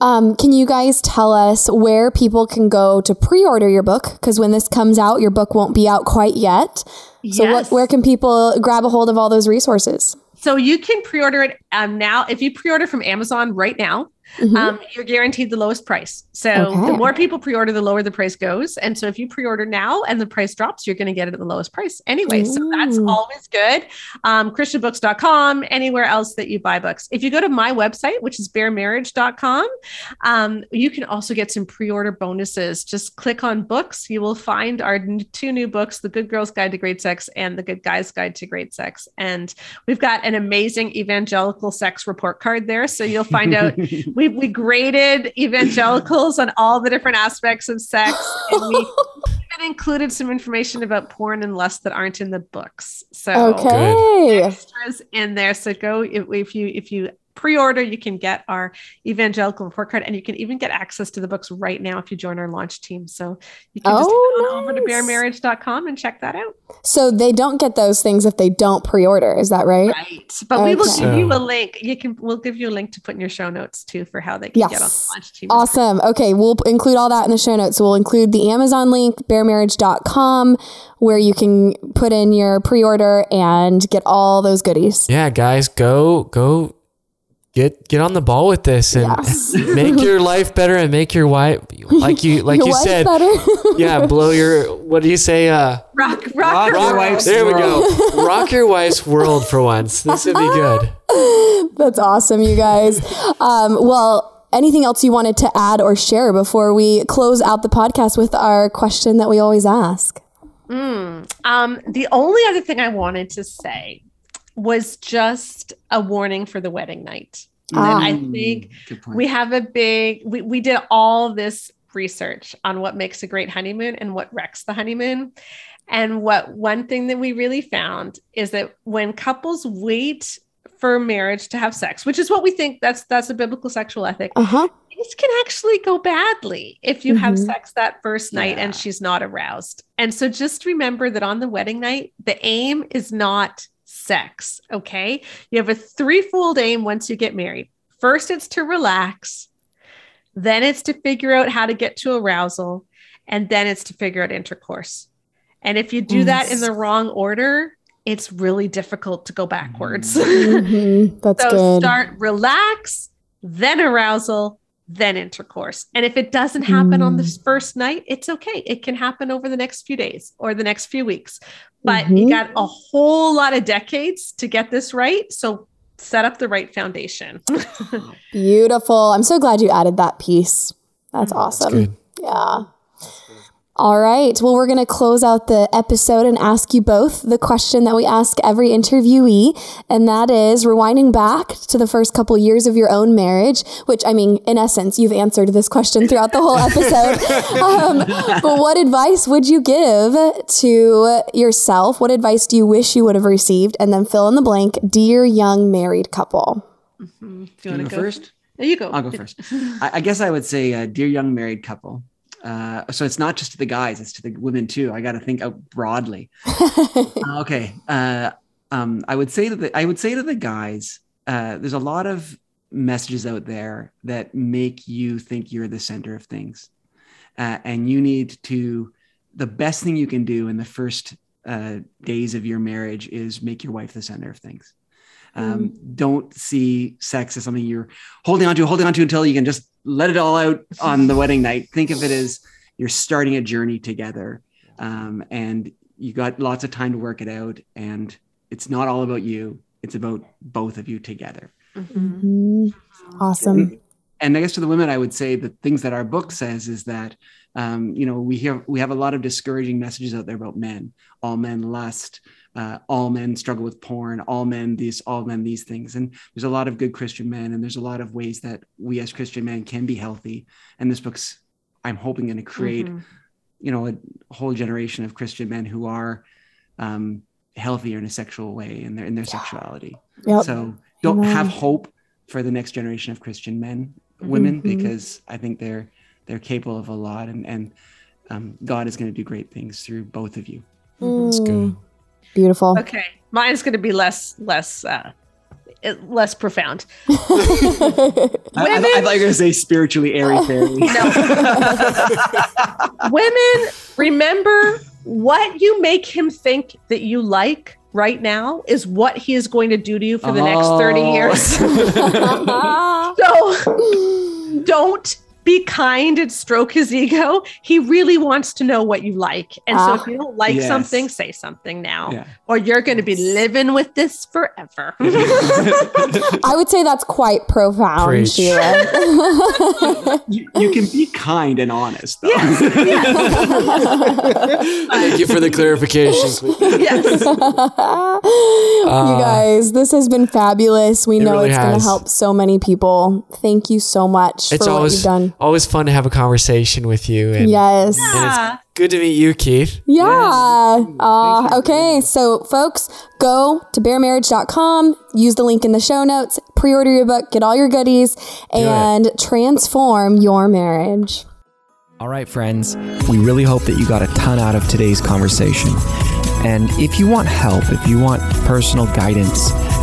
Um, can you guys tell us where people can go to pre-order your book? Because when this comes out, your book won't be out quite yet. So, Yes. what, where can people grab a hold of all those resources? So you can pre-order it um, now. If you pre-order from Amazon right now, Mhm. um, you're guaranteed the lowest price. So Okay. the more people pre-order, the lower the price goes. And so if you pre-order now and the price drops, you're going to get it at the lowest price anyway. So that's always good. Um, ChristianBooks.com, anywhere else that you buy books. If you go to my website, which is baremarriage.com, um, you can also get some pre-order bonuses. Just click on books. You will find our two new books, The Good Girl's Guide to Great Sex and The Good Guy's Guide to Great Sex. And we've got an amazing evangelical sex report card there. So you'll find out we, we graded evangelicals on all the different aspects of sex and we even included some information about porn and lust that aren't in the books. So Okay. extras in there. So go if, if you if you pre-order you can get our evangelical report card and you can even get access to the books right now if you join our launch team so you can just Oh, head on over to nice. baremarriage.com and check that out So they don't get those things if they don't pre-order. Is that right? right but we will give you a link you can we'll give you a link to put in your show notes too for how they can get on the launch team Awesome. Okay, we'll include all that in the show notes. So we'll include the Amazon link, baremarriage.com, where you can put in your pre-order and get all those goodies. Yeah, guys, go go get get on the ball with this and Yes. make your life better and make your wife like you like Your you said. Yeah, blow your what do you say? Uh rock rock, Rock your your wife's there we world. go. Rock your wife's world for once. This would be good. That's awesome, you guys. Um, well, anything else you wanted to add or share before we close out the podcast with our question that we always ask? Um, the only other thing I wanted to say was just a warning for the wedding night. Ah. I think we have a big we, we did all this research on what makes a great honeymoon and what wrecks the honeymoon and what one thing that we really found is that when couples wait for marriage to have sex which is what we think that's that's a biblical sexual ethic Uh huh. things can actually go badly if you have Mhm. sex that first night Yeah. and she's not aroused. And so just remember that on the wedding night, the aim is not sex. Okay. You have a threefold aim once you get married. First, it's to relax, then, it's to figure out how to get to arousal, and then it's to figure out intercourse. And if you do that in the wrong order, it's really difficult to go backwards. Mhm. That's So good. start relax, then arousal, then intercourse. And if it doesn't happen on Mm. this first night, it's okay. It can happen over the next few days or the next few weeks. But you Mhm. got a whole lot of decades to get this right. So set up the right foundation. Beautiful. I'm so glad you added that piece. That's awesome. good. Yeah. All right. Well, we're going to close out the episode and ask you both the question that we ask every interviewee. And that is rewinding back to the first couple years of your own marriage, which I mean, in essence, you've answered this question throughout the whole episode. um, but what advice would you give to yourself? What advice do you wish you would have received? And then fill in the blank, dear young married couple. If you You want go to go first? There you go. I'll go first. I, I guess I would say, uh, dear young married couple. Uh, so it's not just to the guys; it's to the women too. I got to think out broadly. Uh, okay. Uh, um, I would say to the I would say to the guys, uh, there's a lot of messages out there that make you think you're the center of things, uh, and you need to. The best thing you can do in the first uh, days of your marriage is make your wife the center of things. Um, Don't see sex as something you're holding on to, holding on to until you can just let it all out on the wedding night. Think of it as you're starting a journey together, um, and you got lots of time to work it out. And it's not all about you; it's about both of you together. Mhm. Mhm. Awesome. And I guess to the women, I would say the things that our book says is that um, you know we hear we have a lot of discouraging messages out there about men. All men lust. Uh, all men struggle with porn. All men these. All men these things. And there's a lot of good Christian men, and there's a lot of ways that we as Christian men can be healthy. And this book's, I'm hoping, going to create Mhm. you know a whole generation of Christian men who are um, healthier in a sexual way in their in their sexuality. Yep. So don't Amen. have hope for the next generation of Christian men, women, Mhm. because I think they're they're capable of a lot, and and um, God is going to do great things through both of you. That's good. Beautiful. Okay. Mine's going to be less, less, uh, less profound. I, I, I thought you were going to say spiritually airy fairy. Women, remember what you make him think that you like right now is what he is going to do to you for the next 30 Oh. years. so don't be kind and stroke his ego. He really wants to know what you like. And so Ah. if you don't like Yes. something, say something now, Yeah. or you're going to be living with this forever. I would say that's quite profound, Preach. Sheila. you, you can be kind and honest, though. Thank you for the clarification. yes. you guys, this has been fabulous. We Uh, It know really it's going to help so many people. Thank you so much It's for what you've done. Always fun to have a conversation with you. And, Yes. and it's good to meet you, Keith. Yeah. Yes. Uh, okay. So, folks, go to baremarriage.com, use the link in the show notes, pre order your book, get all your goodies, and transform your marriage. All right, friends, we really hope that you got a ton out of today's conversation. And if you want help, if you want personal guidance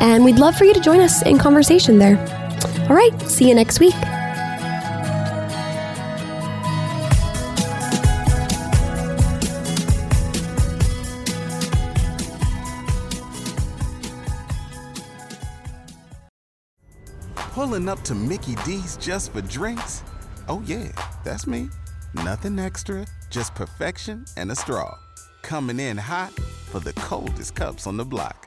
and we'd love for you to join us in conversation there. All right, see you next week. Pulling up to Mickey D's just for drinks? Oh, yeah, that's me. Nothing extra, just perfection and a straw. Coming in hot for the coldest cups on the block.